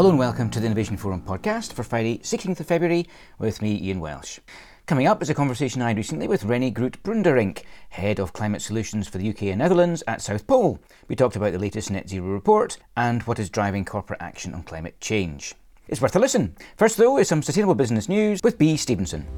Hello and welcome to the Innovation Forum podcast for Friday, 16th of February, with me, Ian Welsh. Coming up is a conversation I had recently with René Groot Bruinderink, Head of Climate Solutions for the UK and Netherlands at South Pole. We talked about the latest net zero report and what is driving corporate action on climate change. It's worth a listen. First, though, is some sustainable business news with Bea Stevenson.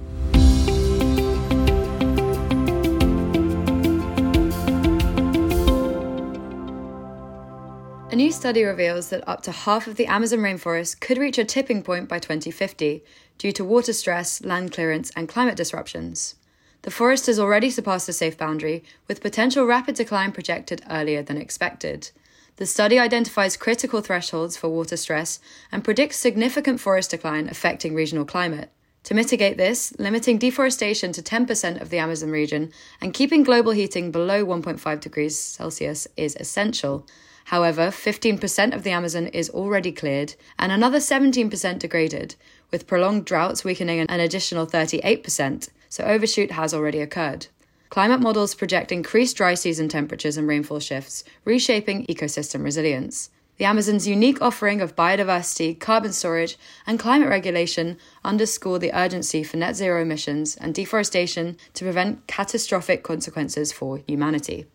A new study reveals that up to half of the Amazon rainforest could reach a tipping point by 2050 due to water stress, land clearance, and climate disruptions. The forest has already surpassed the safe boundary, with potential rapid decline projected earlier than expected. The study identifies critical thresholds for water stress and predicts significant forest decline affecting regional climate. To mitigate this, limiting deforestation to 10% of the Amazon region and keeping global heating below 1.5 degrees Celsius is essential. However, 15% of the Amazon is already cleared and another 17% degraded, with prolonged droughts weakening an additional 38%, so overshoot has already occurred. Climate models project increased dry season temperatures and rainfall shifts, reshaping ecosystem resilience. The Amazon's unique offering of biodiversity, carbon storage, and climate regulation underscore the urgency for net zero emissions and deforestation to prevent catastrophic consequences for humanity.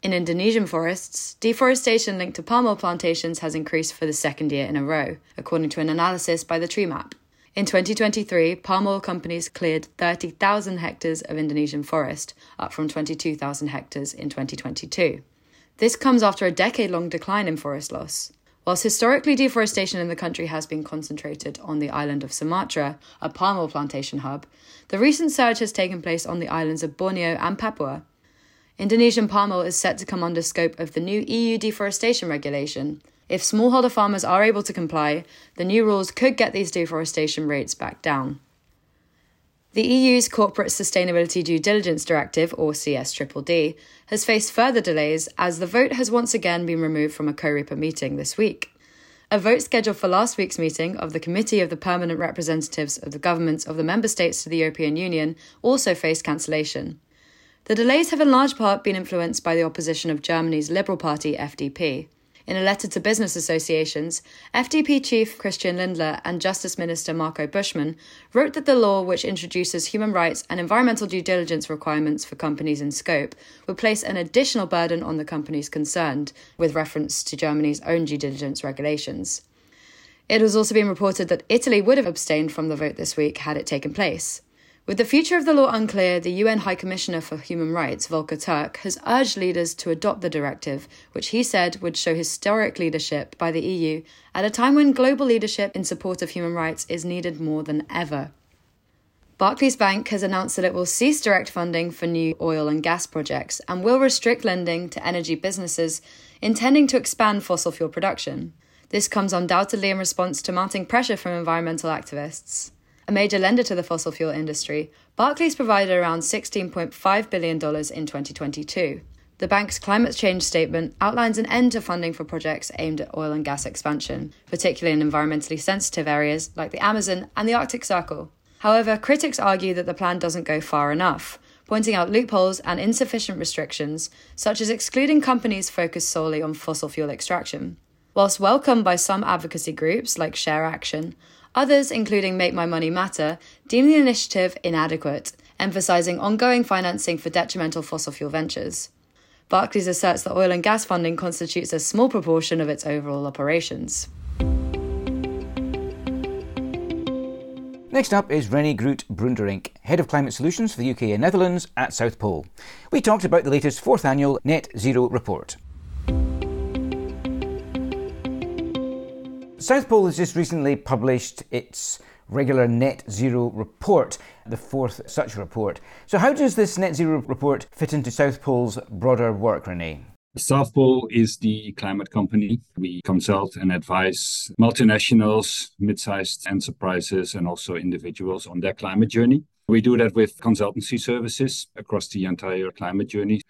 In Indonesian forests, deforestation linked to palm oil plantations has increased for the second year in a row, according to an analysis by the Tree Map. In 2023, palm oil companies cleared 30,000 hectares of Indonesian forest, up from 22,000 hectares in 2022. This comes after a decade long decline in forest loss. Whilst historically deforestation in the country has been concentrated on the island of Sumatra, a palm oil plantation hub, the recent surge has taken place on the islands of Borneo and Papua, Indonesian palm oil is set to come under scope of the new EU deforestation regulation. If smallholder farmers are able to comply, the new rules could get these deforestation rates back down. The EU's Corporate Sustainability Due Diligence Directive, or CSDDD, has faced further delays as the vote has once again been removed from a COREPER meeting this week. A vote scheduled for last week's meeting of the Committee of the Permanent Representatives of the Governments of the Member States to the European Union also faced cancellation. The delays have in large part been influenced by the opposition of Germany's Liberal Party, FDP. In a letter to business associations, FDP chief Christian Lindner and Justice Minister Marco Buschmann wrote that the law, which introduces human rights and environmental due diligence requirements for companies in scope, would place an additional burden on the companies concerned, with reference to Germany's own due diligence regulations. It has also been reported that Italy would have abstained from the vote this week had it taken place. With the future of the law unclear, the UN High Commissioner for Human Rights, Volker Turk, has urged leaders to adopt the directive, which he said would show historic leadership by the EU at a time when global leadership in support of human rights is needed more than ever. Barclays Bank has announced that it will cease direct funding for new oil and gas projects and will restrict lending to energy businesses intending to expand fossil fuel production. This comes undoubtedly in response to mounting pressure from environmental activists a major lender to the fossil fuel industry, Barclays provided around $16.5 billion in 2022. The bank's climate change statement outlines an end to funding for projects aimed at oil and gas expansion, particularly in environmentally sensitive areas like the Amazon and the Arctic Circle. However, critics argue that the plan doesn't go far enough, pointing out loopholes and insufficient restrictions, such as excluding companies focused solely on fossil fuel extraction. Whilst welcomed by some advocacy groups like Share Action, Others, including Make My Money Matter, deem the initiative inadequate, emphasising ongoing financing for detrimental fossil fuel ventures. Barclays asserts that oil and gas funding constitutes a small proportion of its overall operations. Next up is René Groot Bruinderink, Head of Climate Solutions for the UK and Netherlands at South Pole. We talked about the latest fourth annual Net Zero report. South Pole has just recently published its regular net zero report, the fourth such report. So, how does this net zero report fit into South Pole's broader work, René? South Pole is the climate company. We consult and advise multinationals, mid sized enterprises, and also individuals on their climate journey. We do that with consultancy services across the entire climate journey.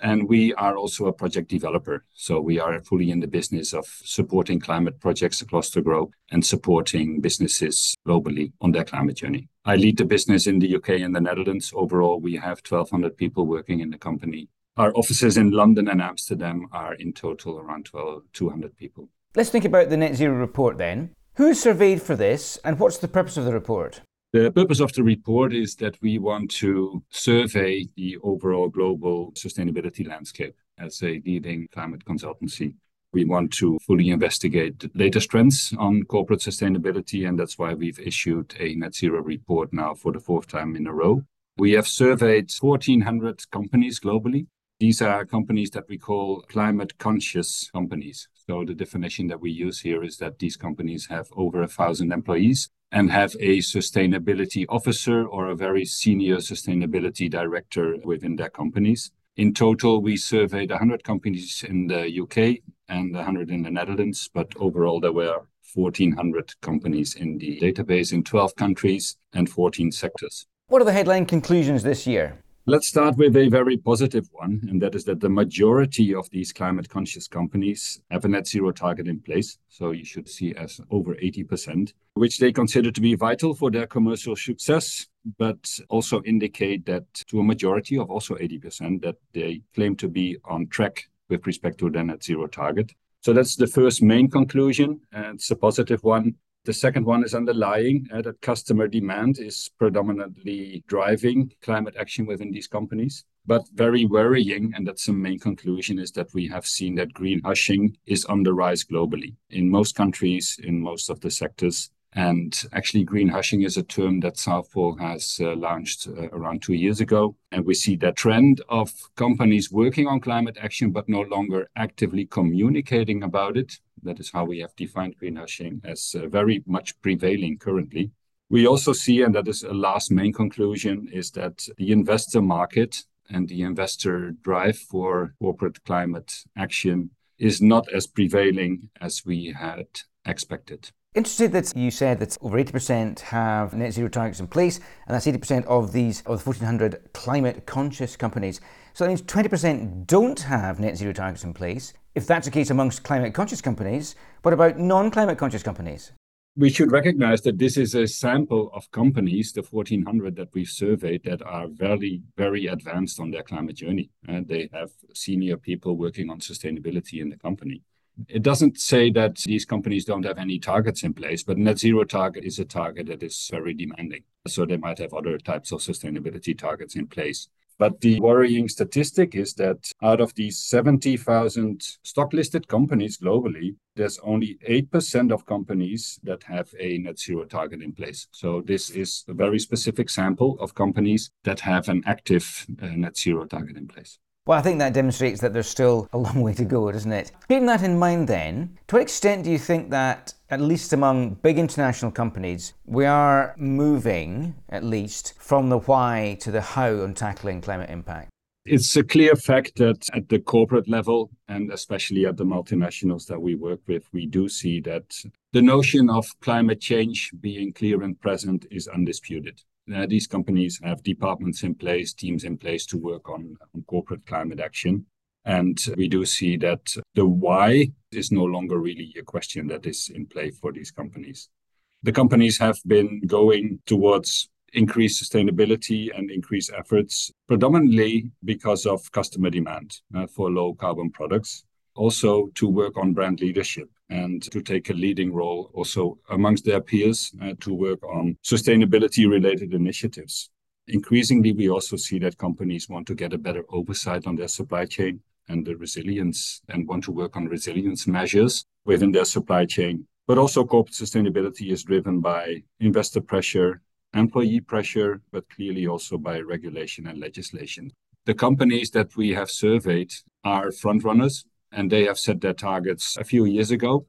And we are also a project developer. So we are fully in the business of supporting climate projects across the globe and supporting businesses globally on their climate journey. I lead the business in the UK and the Netherlands. Overall, we have 1,200 people working in the company. Our offices in London and Amsterdam are in total around 12, 200 people. Let's think about the net zero report then. Who surveyed for this and what's the purpose of the report? The purpose of the report is that we want to survey the overall global sustainability landscape as a leading climate consultancy. We want to fully investigate the latest trends on corporate sustainability, and that's why we've issued a net zero report now for the fourth time in a row. We have surveyed 1,400 companies globally. These are companies that we call climate conscious companies. So the definition that we use here is that these companies have over a thousand employees and have a sustainability officer or a very senior sustainability director within their companies. In total, we surveyed 100 companies in the UK and 100 in the Netherlands, but overall, there were 1,400 companies in the database in 12 countries and 14 sectors. What are the headline conclusions this year? Let's start with a very positive one, and that is that the majority of these climate conscious companies have a net zero target in place. So you should see as over 80%, which they consider to be vital for their commercial success, but also indicate that to a majority of also 80% that they claim to be on track with respect to their net zero target. So that's the first main conclusion, and it's a positive one. The second one is underlying uh, that customer demand is predominantly driving climate action within these companies. But very worrying, and that's the main conclusion, is that we have seen that greenhushing is on the rise globally in most countries, in most of the sectors. And actually, greenhushing is a term that South Pole has uh, launched uh, around two years ago. And we see that trend of companies working on climate action, but no longer actively communicating about it that is how we have defined greenhushing as uh, very much prevailing currently. We also see, and that is a last main conclusion, is that the investor market and the investor drive for corporate climate action is not as prevailing as we had expected. Interested that you said that over 80% have net zero targets in place, and that's 80% of these of the 1400 climate conscious companies. So that means 20% don't have net zero targets in place. If that's the case amongst climate conscious companies, what about non climate conscious companies? We should recognize that this is a sample of companies, the 1400 that we've surveyed, that are very, very advanced on their climate journey. And they have senior people working on sustainability in the company. It doesn't say that these companies don't have any targets in place, but net zero target is a target that is very demanding. So they might have other types of sustainability targets in place. But the worrying statistic is that out of these 70,000 stock listed companies globally, there's only 8% of companies that have a net zero target in place. So this is a very specific sample of companies that have an active uh, net zero target in place. Well, I think that demonstrates that there's still a long way to go, doesn't it? Keeping that in mind, then, to what extent do you think that, at least among big international companies, we are moving, at least, from the why to the how on tackling climate impact? It's a clear fact that at the corporate level, and especially at the multinationals that we work with, we do see that the notion of climate change being clear and present is undisputed. Uh, these companies have departments in place, teams in place to work on, on corporate climate action. And we do see that the why is no longer really a question that is in play for these companies. The companies have been going towards increased sustainability and increased efforts, predominantly because of customer demand uh, for low carbon products also to work on brand leadership and to take a leading role also amongst their peers uh, to work on sustainability related initiatives. Increasingly, we also see that companies want to get a better oversight on their supply chain and the resilience and want to work on resilience measures within their supply chain. But also, corporate sustainability is driven by investor pressure, employee pressure, but clearly also by regulation and legislation. The companies that we have surveyed are frontrunners and they have set their targets a few years ago.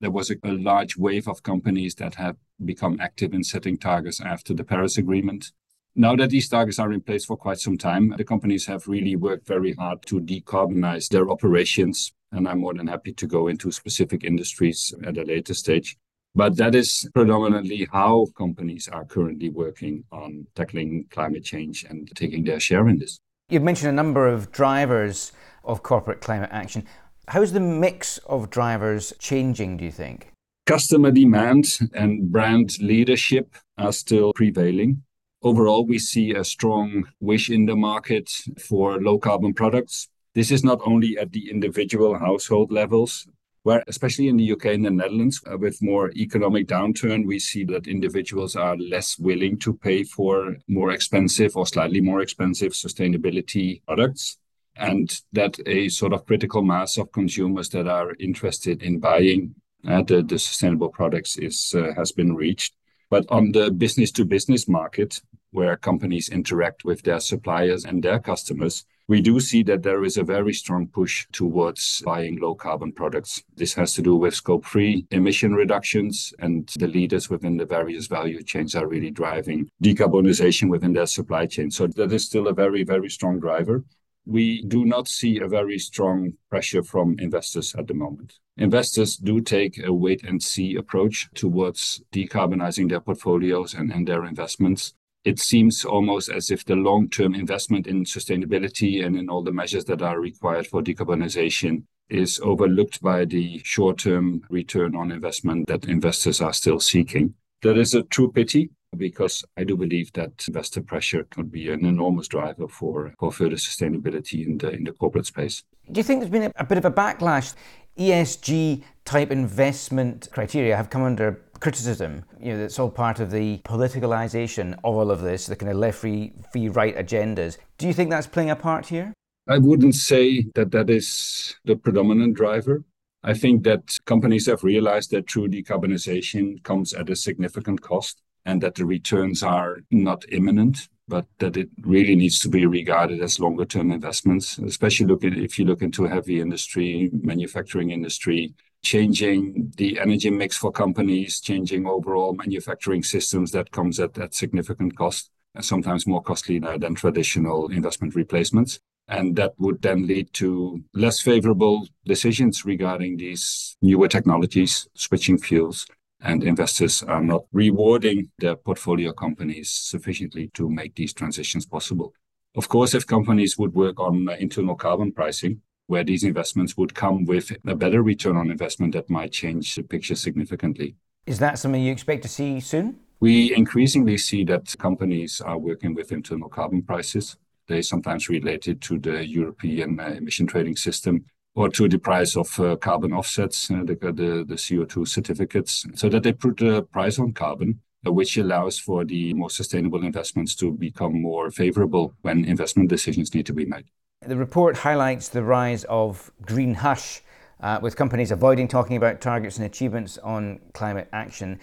There was a, a, large wave of companies that have become active in setting targets after the Paris Agreement. Now that these targets are in place for quite some time, the companies have really worked very hard to decarbonize their operations. And I'm more than happy to go into specific industries at a later stage. But that is predominantly how companies are currently working on tackling climate change and taking their share in this. You've mentioned a number of drivers of corporate climate action. How's the mix of drivers changing, do you think? Customer demand and brand leadership are still prevailing. Overall, we see a strong wish in the market for low carbon products. This is not only at the individual household levels, where especially in the UK and the Netherlands, uh, with more economic downturn, we see that individuals are less willing to pay for more expensive or slightly more expensive sustainability products and that a sort of critical mass of consumers that are interested in buying uh, the, the sustainable products is uh, has been reached. But on the business to business market, where companies interact with their suppliers and their customers, we do see that there is a very strong push towards buying low carbon products. This has to do with scope three emission reductions, and the leaders within the various value chains are really driving decarbonization within their supply chain. So that is still a very, very strong driver we do not see a very strong pressure from investors at the moment. Investors do take a wait and see approach towards decarbonizing their portfolios and, and their investments. It seems almost as if the long term investment in sustainability and in all the measures that are required for decarbonization is overlooked by the short term return on investment that investors are still seeking. That is a true pity because I do believe that investor pressure could be an enormous driver for, for further sustainability in the in the corporate space. Do you think there's been a, bit of a backlash? ESG type investment criteria have come under criticism. You know, that's all part of the politicalization of all of this, the kind of left free, free right agendas. Do you think that's playing a part here? I wouldn't say that that is the predominant driver. I think that companies have realized that true decarbonization comes at a significant cost and that the returns are not imminent, but that it really needs to be regarded as longer term investments, especially look at, if you look into heavy industry, manufacturing industry, changing the energy mix for companies, changing overall manufacturing systems that comes at, at significant cost, and sometimes more costly than traditional investment replacements. And that would then lead to less favorable decisions regarding these newer technologies, switching fuels, and investors are not rewarding their portfolio companies sufficiently to make these transitions possible. Of course, if companies would work on internal carbon pricing, where these investments would come with a better return on investment, that might change the picture significantly. Is that something you expect to see soon? We increasingly see that companies are working with internal carbon prices. They sometimes related to the European uh, emission trading system or to the price of uh, carbon offsets, uh, the, the, the, CO2 certificates, so that they put a price on carbon, uh, which allows for the more sustainable investments to become more favorable when investment decisions need to be made. The report highlights the rise of green hush, uh, with companies avoiding talking about targets and achievements on climate action.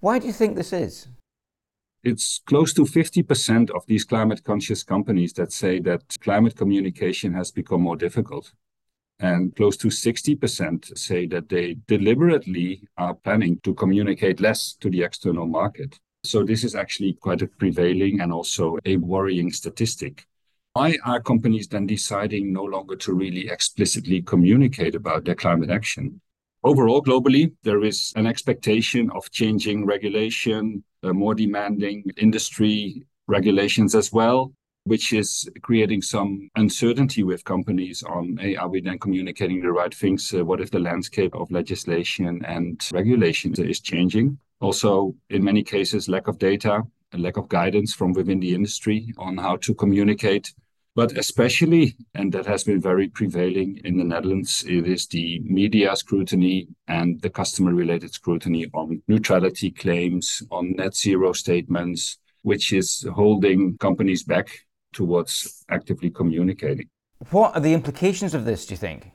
Why do you think this is? It's close to 50% of these climate conscious companies that say that climate communication has become more difficult. And close to 60% say that they deliberately are planning to communicate less to the external market. So this is actually quite a prevailing and also a worrying statistic. Why are companies then deciding no longer to really explicitly communicate about their climate action? Overall, globally, there is an expectation of changing regulation, more demanding industry regulations as well, which is creating some uncertainty with companies on hey, are we then communicating the right things? Uh, what if the landscape of legislation and regulations is changing? Also, in many cases, lack of data, lack of guidance from within the industry on how to communicate. But especially, and that has been very prevailing in the Netherlands, it is the media scrutiny and the customer related scrutiny on neutrality claims, on net zero statements, which is holding companies back towards actively communicating. What are the implications of this, do you think?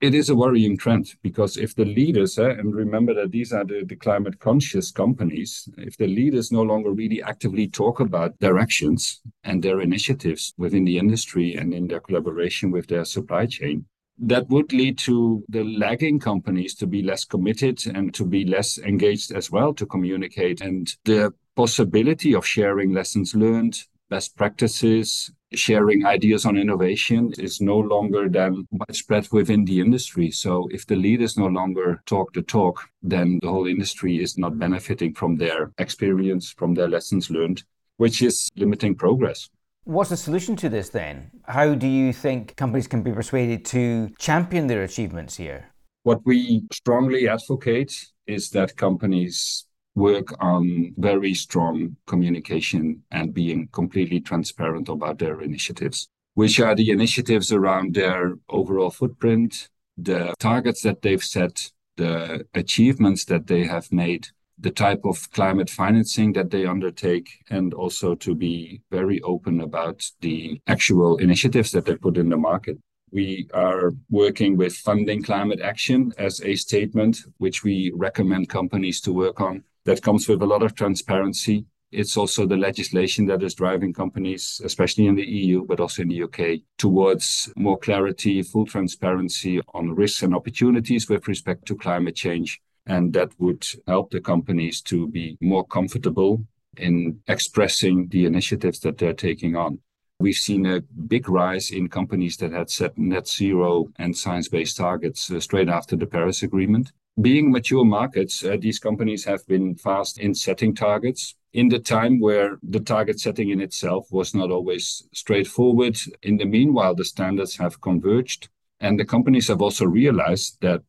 It is a worrying trend because if the leaders, uh, and remember that these are the, the climate conscious companies, if the leaders no longer really actively talk about their actions and their initiatives within the industry and in their collaboration with their supply chain, that would lead to the lagging companies to be less committed and to be less engaged as well to communicate. And the possibility of sharing lessons learned, best practices, sharing ideas on innovation is no longer then widespread within the industry. So if the leaders no longer talk the talk, then the whole industry is not benefiting from their experience, from their lessons learned, which is limiting progress. What's the solution to this then? How do you think companies can be persuaded to champion their achievements here? What we strongly advocate is that companies work on very strong communication and being completely transparent about their initiatives, which are the initiatives around their overall footprint, the targets that they've set, the achievements that they have made, the type of climate financing that they undertake, and also to be very open about the actual initiatives that they put in the market. We are working with funding climate action as a statement, which we recommend companies to work on. That comes with a lot of transparency. It's also the legislation that is driving companies, especially in the EU, but also in the UK, towards more clarity, full transparency on risks and opportunities with respect to climate change. And that would help the companies to be more comfortable in expressing the initiatives that they're taking on. We've seen a big rise in companies that had set net zero and science based targets uh, straight after the Paris Agreement. Being mature markets, uh, these companies have been fast in setting targets in the time where the target setting in itself was not always straightforward. In the meanwhile, the standards have converged, and the companies have also realized that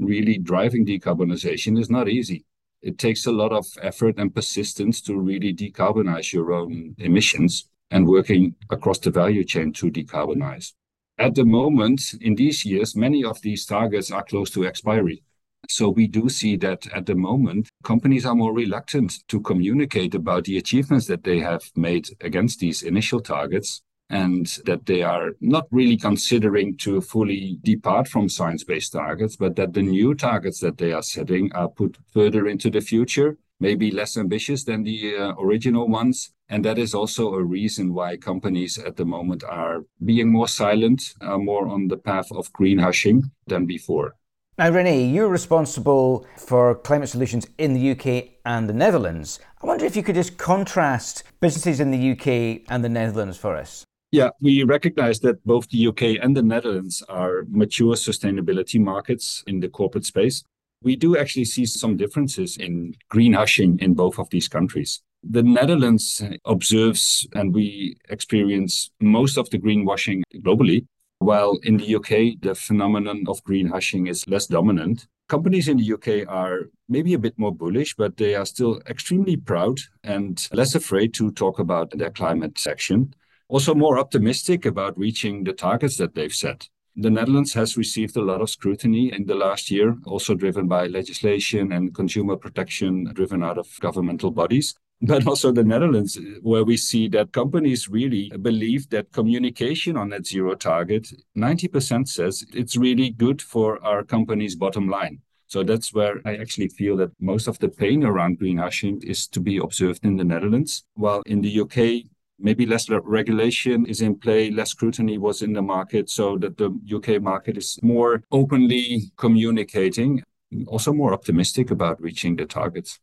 really driving decarbonization is not easy. It takes a lot of effort and persistence to really decarbonize your own emissions and working across the value chain to decarbonize. At the moment, in these years, many of these targets are close to expiry. So we do see that at the moment, companies are more reluctant to communicate about the achievements that they have made against these initial targets and that they are not really considering to fully depart from science-based targets, but that the new targets that they are setting are put further into the future maybe less ambitious than the uh, original ones. And that is also a reason why companies at the moment are being more silent, uh, more on the path of greenhushing than before. Now, René, you're responsible for climate solutions in the UK and the Netherlands. I wonder if you could just contrast businesses in the UK and the Netherlands for us. Yeah, we recognize that both the UK and the Netherlands are mature sustainability markets in the corporate space we do actually see some differences in greenhushing in both of these countries. The Netherlands observes and we experience most of the greenhushing globally, while in the UK, the phenomenon of green greenhushing is less dominant. Companies in the UK are maybe a bit more bullish, but they are still extremely proud and less afraid to talk about their climate action. Also, more optimistic about reaching the targets that they've set. The Netherlands has received a lot of scrutiny in the last year, also driven by legislation and consumer protection driven out of governmental bodies. But also the Netherlands, eh, where we see that companies really believe that communication on net zero target, 90% says it's really good for our company's bottom line. So that's where I actually feel that most of the pain around greenhushing is to be observed in the Netherlands. While in the UK, maybe less regulation is in play, less scrutiny was in the market, so that the UK market is more openly communicating, also more optimistic about reaching the targets.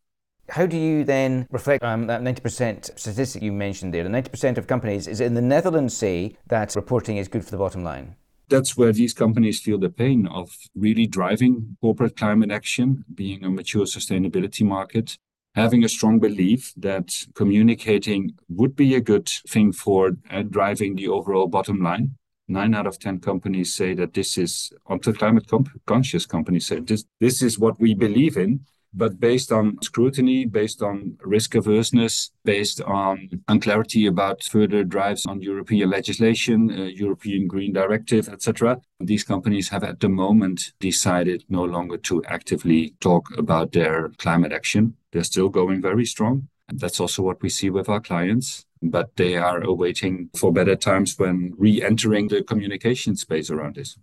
How do you then reflect um, that 90% statistic you mentioned there? The 90% of companies is in the Netherlands say that reporting is good for the bottom line. That's where these companies feel the pain of really driving corporate climate action, being a mature sustainability market, having a strong belief that communicating would be a good thing for uh, driving the overall bottom line. Nine out of 10 companies say that this is, onto climate comp- conscious companies say this, this is what we believe in. But based on scrutiny, based on risk averseness, based on unclarity about further drives on European legislation, uh, European Green Directive, etc., these companies have at the moment decided no longer to actively talk about their climate action they're still going very strong. And that's also what we see with our clients. But they are awaiting for better times when re entering the communication space around this.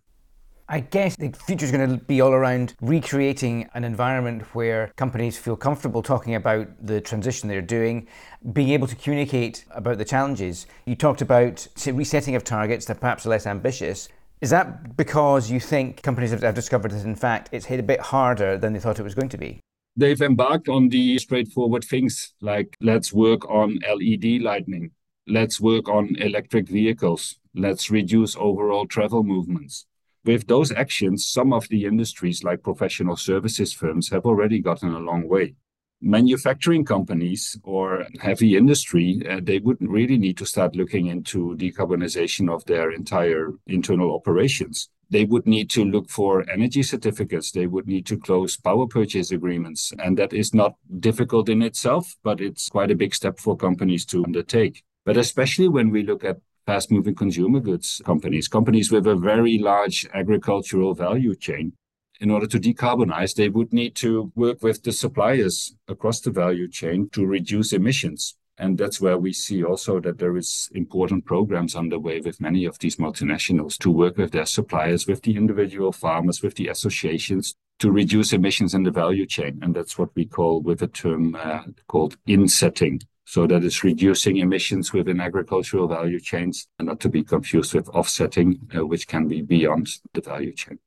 I guess the future is going to be all around recreating an environment where companies feel comfortable talking about the transition they're doing, being able to communicate about the challenges. You talked about resetting of targets that perhaps are less ambitious. Is that because you think companies have discovered that, in fact, it's hit a bit harder than they thought it was going to be? they've embarked on the straightforward things like let's work on LED lighting, let's work on electric vehicles, let's reduce overall travel movements. With those actions, some of the industries, like professional services firms, have already gotten a long way. manufacturing companies or heavy industry, uh, they would really need to start looking into decarbonization of their entire internal operations. They would need to look for energy certificates. They would need to close power purchase agreements. And that is not difficult in itself, but it's quite a big step for companies to undertake. But especially when we look at fast moving consumer goods companies, companies with a very large agricultural value chain, in order to decarbonize, they would need to work with the suppliers across the value chain to reduce emissions. And that's where we see also that there is important programs underway with many of these multinationals to work with their suppliers, with the individual farmers, with the associations to reduce emissions in the value chain. And that's what we call with a term uh, called insetting. So that is reducing emissions within agricultural value chains and not to be confused with offsetting, uh, which can be beyond the value chain.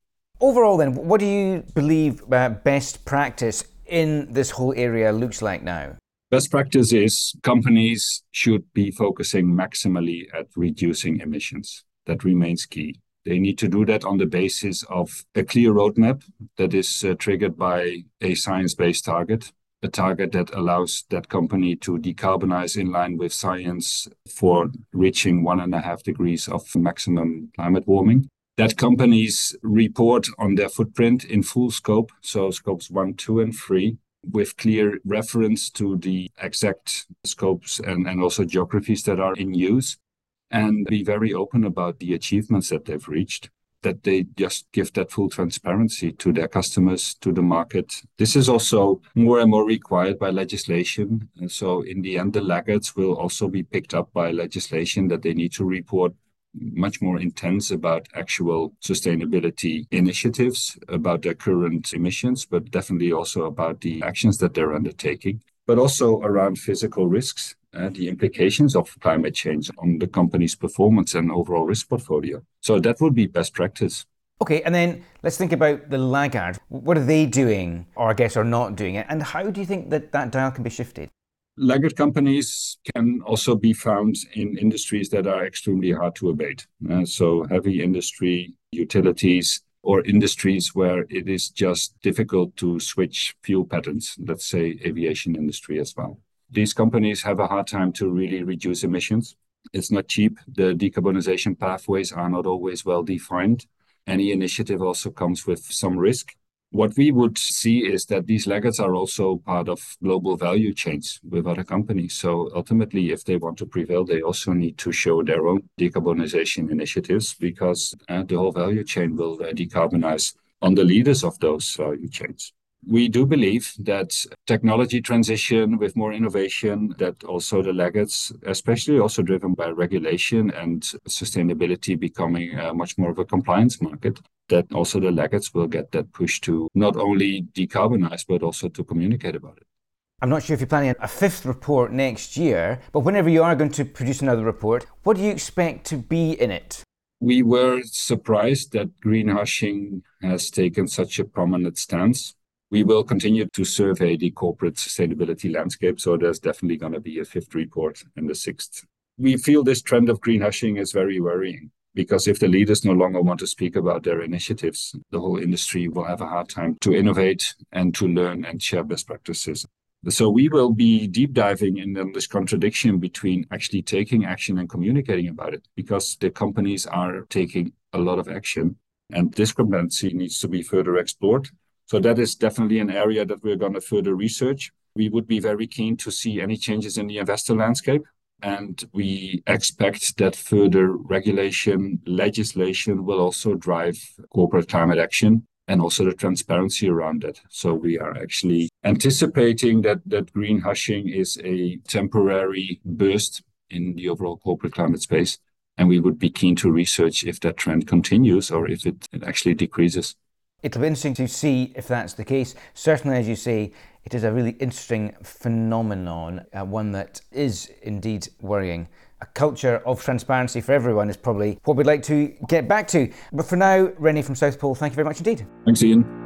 Overall, then, what do you believe uh, best practice in this whole area looks like now? Best practice is companies should be focusing maximally at reducing emissions. That remains key. They need to do that on the basis of a clear roadmap that is uh, triggered by a science based target, a target that allows that company to decarbonize in line with science for reaching one and a half degrees of maximum climate warming that companies report on their footprint in full scope, so scopes one, two, and three, with clear reference to the exact scopes and, and also geographies that are in use, and be very open about the achievements that they've reached. That they just give that full transparency to their customers, to the market. This is also more and more required by legislation. And so, in the end, the laggards will also be picked up by legislation that they need to report much more intense about actual sustainability initiatives, about their current emissions, but definitely also about the actions that they're undertaking, but also around physical risks, uh, the implications of climate change on the company's performance and overall risk portfolio. So that would be best practice. Okay, and then let's think about the laggard. What are they doing, or I guess are not doing it, and how do you think that that dial can be shifted? Laggard companies can also be found in industries that are extremely hard to abate. Uh, so, heavy industry, utilities, or industries where it is just difficult to switch fuel patterns, let's say aviation industry as well. These companies have a hard time to really reduce emissions. It's not cheap. The decarbonization pathways are not always well defined. Any initiative also comes with some risk. What we would see is that these laggards are also part of global value chains with other companies. So ultimately, if they want to prevail, they also need to show their own decarbonization initiatives because uh, the whole value chain will uh, decarbonize on the leaders of those value chains we do believe that technology transition with more innovation, that also the laggards, especially also driven by regulation and sustainability becoming uh, much more of a compliance market, that also the laggards will get that push to not only decarbonize, but also to communicate about it. I'm not sure if you're planning a fifth report next year, but whenever you are going to produce another report, what do you expect to be in it? We were surprised that greenhushing has taken such a prominent stance we will continue to survey the corporate sustainability landscape. So there's definitely going to be a fifth report and a sixth. We feel this trend of greenhushing is very worrying because if the leaders no longer want to speak about their initiatives, the whole industry will have a hard time to innovate and to learn and share best practices. So we will be deep diving in this contradiction between actually taking action and communicating about it because the companies are taking a lot of action and discrepancy needs to be further explored so that is definitely an area that we're going to further research. We would be very keen to see any changes in the investor landscape. And we expect that further regulation, legislation will also drive corporate climate action and also the transparency around it. So we are actually anticipating that, that greenhushing is a temporary burst in the overall corporate climate space. And we would be keen to research if that trend continues or if it, it actually decreases. It'll be interesting to see if that's the case. Certainly, as you say, it is a really interesting phenomenon, uh, one that is indeed worrying. A culture of transparency for everyone is probably what we'd like to get back to. But for now, Rennie from South Pole, thank you very much indeed. Thanks, Ian.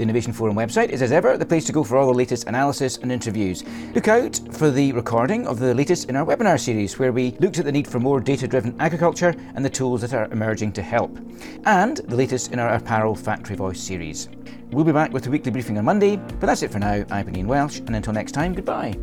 The Innovation Forum website is, as ever, the place to go for all the latest analysis and interviews. Look out for the recording of the latest in our webinar series, where we looked at the need for more data driven agriculture and the tools that are emerging to help, and the latest in our Apparel Factory Voice series. We'll be back with a weekly briefing on Monday, but that's it for now. I've been Ian Welsh, and until next time, goodbye.